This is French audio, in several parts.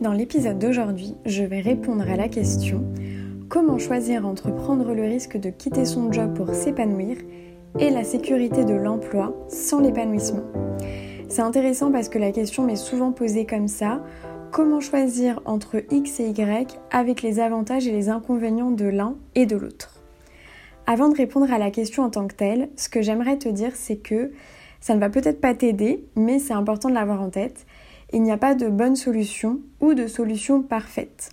Dans l'épisode d'aujourd'hui, je vais répondre à la question comment choisir entre prendre le risque de quitter son job pour s'épanouir et la sécurité de l'emploi sans l'épanouissement? C'est intéressant parce que la question m'est souvent posée comme ça. Comment choisir entre X et Y avec les avantages et les inconvénients de l'un et de l'autre? Avant de répondre à la question en tant que telle, ce que j'aimerais te dire c'est que ça ne va peut-être pas t'aider, mais c'est important de l'avoir en tête. Il n'y a pas de bonne solution ou de solution parfaite.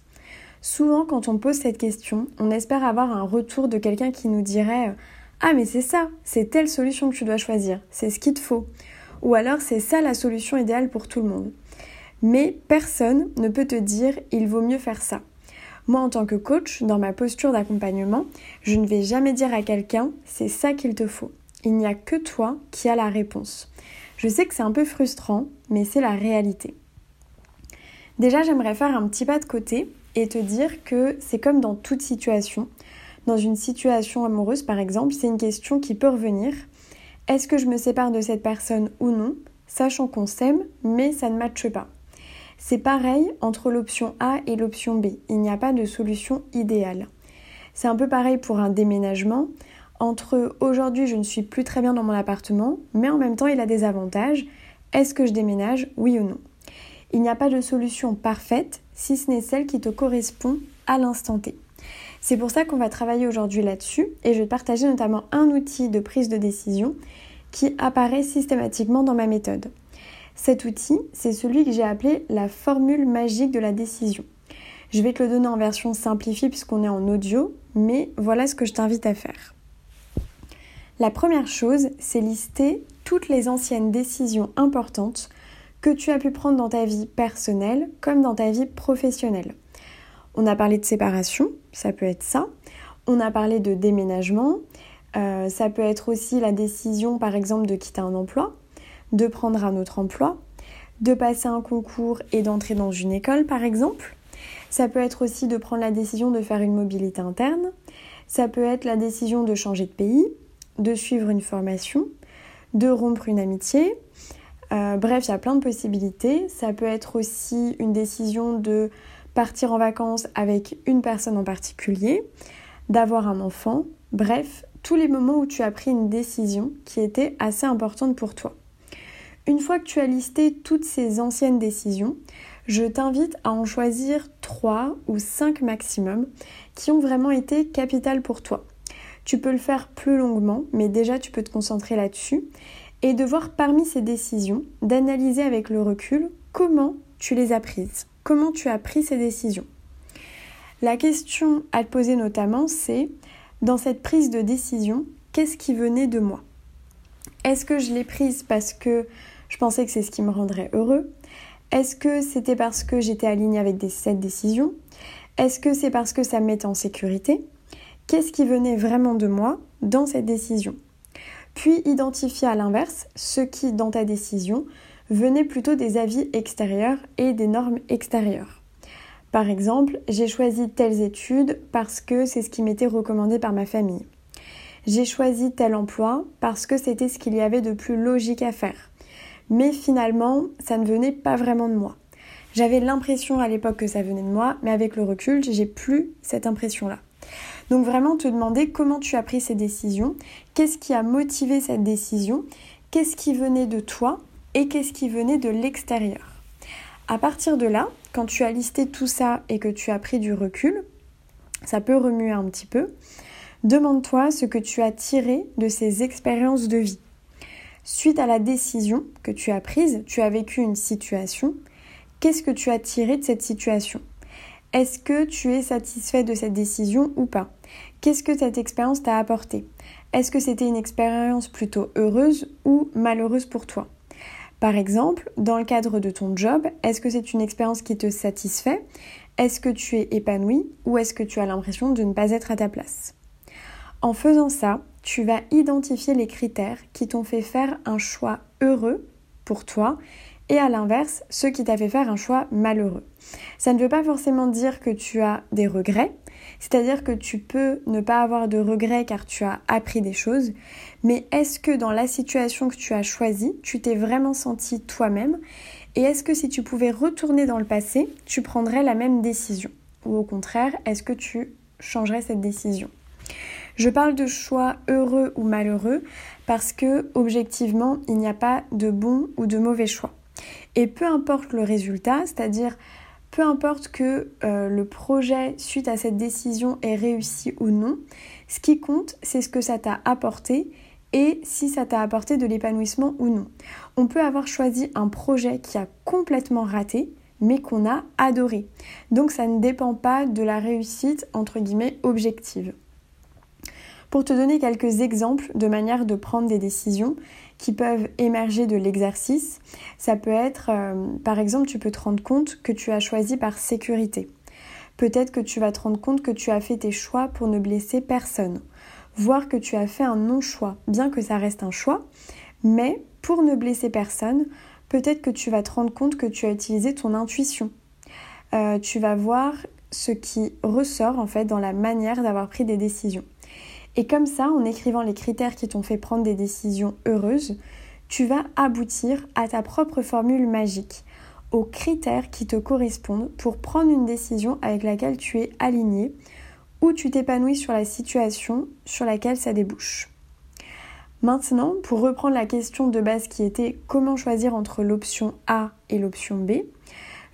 Souvent quand on pose cette question, on espère avoir un retour de quelqu'un qui nous dirait Ah mais c'est ça, c'est telle solution que tu dois choisir, c'est ce qu'il te faut. Ou alors c'est ça la solution idéale pour tout le monde. Mais personne ne peut te dire il vaut mieux faire ça. Moi, en tant que coach, dans ma posture d'accompagnement, je ne vais jamais dire à quelqu'un c'est ça qu'il te faut. Il n'y a que toi qui as la réponse. Je sais que c'est un peu frustrant, mais c'est la réalité. Déjà, j'aimerais faire un petit pas de côté et te dire que c'est comme dans toute situation. Dans une situation amoureuse, par exemple, c'est une question qui peut revenir. Est-ce que je me sépare de cette personne ou non, sachant qu'on s'aime, mais ça ne matche pas? C'est pareil entre l'option A et l'option B. Il n'y a pas de solution idéale. C'est un peu pareil pour un déménagement. Entre aujourd'hui je ne suis plus très bien dans mon appartement, mais en même temps il a des avantages. Est-ce que je déménage Oui ou non? Il n'y a pas de solution parfaite si ce n'est celle qui te correspond à l'instant T. C'est pour ça qu'on va travailler aujourd'hui là-dessus et je vais te partager notamment un outil de prise de décision qui apparaît systématiquement dans ma méthode. Cet outil, c'est celui que j'ai appelé la formule magique de la décision. Je vais te le donner en version simplifiée puisqu'on est en audio, mais voilà ce que je t'invite à faire. La première chose, c'est lister toutes les anciennes décisions importantes que tu as pu prendre dans ta vie personnelle comme dans ta vie professionnelle. On a parlé de séparation, ça peut être ça. On a parlé de déménagement, euh, ça peut être aussi la décision par exemple de quitter un emploi, de prendre un autre emploi, de passer un concours et d'entrer dans une école par exemple. Ça peut être aussi de prendre la décision de faire une mobilité interne. Ça peut être la décision de changer de pays, de suivre une formation, de rompre une amitié. Euh, bref, il y a plein de possibilités. Ça peut être aussi une décision de partir en vacances avec une personne en particulier, d'avoir un enfant. Bref, tous les moments où tu as pris une décision qui était assez importante pour toi. Une fois que tu as listé toutes ces anciennes décisions, je t'invite à en choisir 3 ou 5 maximum qui ont vraiment été capitales pour toi. Tu peux le faire plus longuement, mais déjà tu peux te concentrer là-dessus et de voir parmi ces décisions, d'analyser avec le recul comment tu les as prises, comment tu as pris ces décisions. La question à te poser notamment, c'est dans cette prise de décision, qu'est-ce qui venait de moi? Est-ce que je l'ai prise parce que je pensais que c'est ce qui me rendrait heureux? Est-ce que c'était parce que j'étais alignée avec cette décision? Est-ce que c'est parce que ça me mettait en sécurité? Qu'est-ce qui venait vraiment de moi dans cette décision Puis identifier à l'inverse ce qui, dans ta décision, venait plutôt des avis extérieurs et des normes extérieures. Par exemple, j'ai choisi telles études parce que c'est ce qui m'était recommandé par ma famille. J'ai choisi tel emploi parce que c'était ce qu'il y avait de plus logique à faire mais finalement, ça ne venait pas vraiment de moi. J'avais l'impression à l'époque que ça venait de moi, mais avec le recul, j'ai plus cette impression-là. Donc vraiment te demander comment tu as pris ces décisions, qu'est-ce qui a motivé cette décision, qu'est-ce qui venait de toi et qu'est-ce qui venait de l'extérieur. À partir de là, quand tu as listé tout ça et que tu as pris du recul, ça peut remuer un petit peu, demande-toi ce que tu as tiré de ces expériences de vie. Suite à la décision que tu as prise, tu as vécu une situation. Qu'est-ce que tu as tiré de cette situation? Est-ce que tu es satisfait de cette décision ou pas? Qu'est-ce que cette expérience t'a apporté? Est-ce que c'était une expérience plutôt heureuse ou malheureuse pour toi? Par exemple, dans le cadre de ton job, est-ce que c'est une expérience qui te satisfait? Est-ce que tu es épanoui ou est-ce que tu as l'impression de ne pas être à ta place? En faisant ça, tu vas identifier les critères qui t'ont fait faire un choix heureux pour toi et à l'inverse, ceux qui t'ont fait faire un choix malheureux. Ça ne veut pas forcément dire que tu as des regrets, c'est-à-dire que tu peux ne pas avoir de regrets car tu as appris des choses, mais est-ce que dans la situation que tu as choisie, tu t'es vraiment senti toi-même Et est-ce que si tu pouvais retourner dans le passé, tu prendrais la même décision Ou au contraire, est-ce que tu changerais cette décision? Je parle de choix heureux ou malheureux parce que objectivement, il n'y a pas de bon ou de mauvais choix. Et peu importe le résultat, c'est-à-dire peu importe que euh, le projet suite à cette décision ait réussi ou non, ce qui compte, c'est ce que ça t'a apporté et si ça t'a apporté de l'épanouissement ou non. On peut avoir choisi un projet qui a complètement raté, mais qu'on a adoré. Donc ça ne dépend pas de la réussite entre guillemets objective. Pour te donner quelques exemples de manière de prendre des décisions qui peuvent émerger de l'exercice, ça peut être, euh, par exemple, tu peux te rendre compte que tu as choisi par sécurité. Peut-être que tu vas te rendre compte que tu as fait tes choix pour ne blesser personne. Voir que tu as fait un non-choix, bien que ça reste un choix, mais pour ne blesser personne, peut-être que tu vas te rendre compte que tu as utilisé ton intuition. Euh, tu vas voir ce qui ressort en fait dans la manière d'avoir pris des décisions. Et comme ça, en écrivant les critères qui t'ont fait prendre des décisions heureuses, tu vas aboutir à ta propre formule magique, aux critères qui te correspondent pour prendre une décision avec laquelle tu es aligné ou tu t'épanouis sur la situation sur laquelle ça débouche. Maintenant, pour reprendre la question de base qui était comment choisir entre l'option A et l'option B,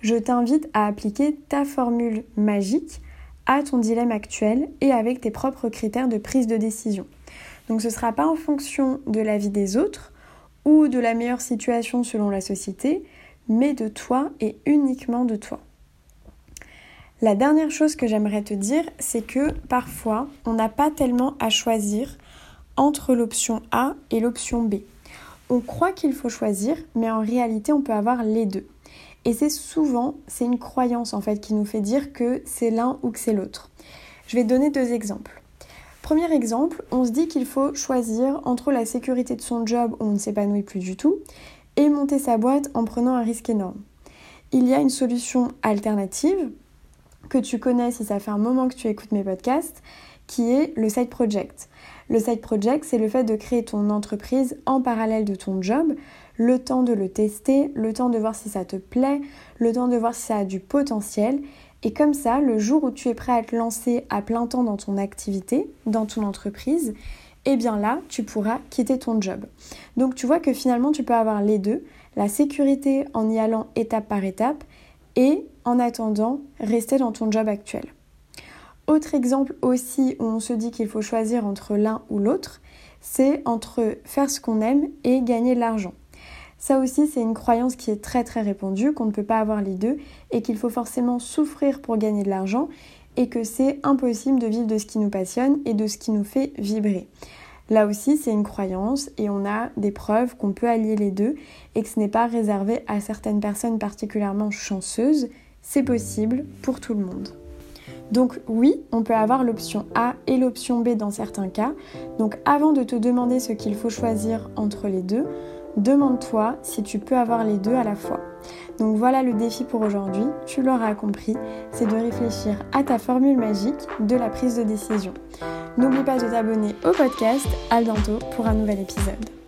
je t'invite à appliquer ta formule magique à ton dilemme actuel et avec tes propres critères de prise de décision. Donc ce ne sera pas en fonction de l'avis des autres ou de la meilleure situation selon la société, mais de toi et uniquement de toi. La dernière chose que j'aimerais te dire, c'est que parfois, on n'a pas tellement à choisir entre l'option A et l'option B. On croit qu'il faut choisir, mais en réalité, on peut avoir les deux. Et c'est souvent, c'est une croyance en fait qui nous fait dire que c'est l'un ou que c'est l'autre. Je vais donner deux exemples. Premier exemple, on se dit qu'il faut choisir entre la sécurité de son job où on ne s'épanouit plus du tout et monter sa boîte en prenant un risque énorme. Il y a une solution alternative que tu connais si ça fait un moment que tu écoutes mes podcasts, qui est le side project. Le side project, c'est le fait de créer ton entreprise en parallèle de ton job, le temps de le tester, le temps de voir si ça te plaît, le temps de voir si ça a du potentiel. Et comme ça, le jour où tu es prêt à te lancer à plein temps dans ton activité, dans ton entreprise, eh bien là, tu pourras quitter ton job. Donc tu vois que finalement, tu peux avoir les deux, la sécurité en y allant étape par étape et en attendant, rester dans ton job actuel. Autre exemple aussi où on se dit qu'il faut choisir entre l'un ou l'autre, c'est entre faire ce qu'on aime et gagner de l'argent. Ça aussi, c'est une croyance qui est très très répandue, qu'on ne peut pas avoir les deux et qu'il faut forcément souffrir pour gagner de l'argent et que c'est impossible de vivre de ce qui nous passionne et de ce qui nous fait vibrer. Là aussi, c'est une croyance et on a des preuves qu'on peut allier les deux et que ce n'est pas réservé à certaines personnes particulièrement chanceuses, c'est possible pour tout le monde. Donc oui, on peut avoir l'option A et l'option B dans certains cas. Donc avant de te demander ce qu'il faut choisir entre les deux, demande-toi si tu peux avoir les deux à la fois. Donc voilà le défi pour aujourd'hui, tu l'auras compris, c'est de réfléchir à ta formule magique de la prise de décision. N'oublie pas de t'abonner au podcast, à bientôt pour un nouvel épisode.